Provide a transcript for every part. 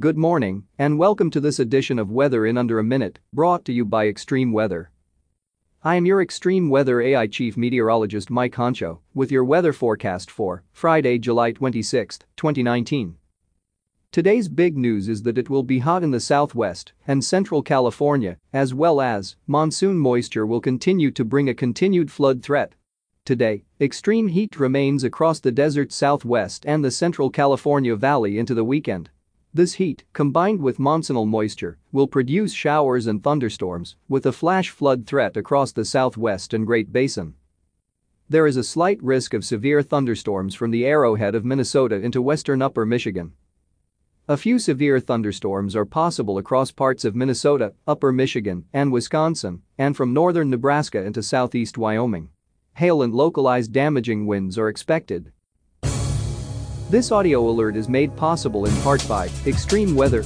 Good morning, and welcome to this edition of Weather in Under a Minute, brought to you by Extreme Weather. I am your Extreme Weather AI Chief Meteorologist Mike Honcho with your weather forecast for Friday, July 26, 2019. Today's big news is that it will be hot in the southwest and central California, as well as monsoon moisture will continue to bring a continued flood threat. Today, extreme heat remains across the desert southwest and the central California valley into the weekend. This heat, combined with monsoonal moisture, will produce showers and thunderstorms with a flash flood threat across the southwest and Great Basin. There is a slight risk of severe thunderstorms from the arrowhead of Minnesota into western upper Michigan. A few severe thunderstorms are possible across parts of Minnesota, upper Michigan, and Wisconsin, and from northern Nebraska into southeast Wyoming. Hail and localized damaging winds are expected. This audio alert is made possible in part by extreme weather.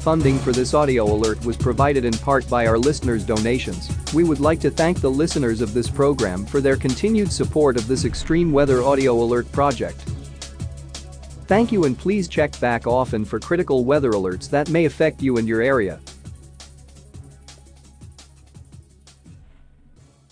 Funding for this audio alert was provided in part by our listeners' donations. We would like to thank the listeners of this program for their continued support of this extreme weather audio alert project. Thank you and please check back often for critical weather alerts that may affect you and your area.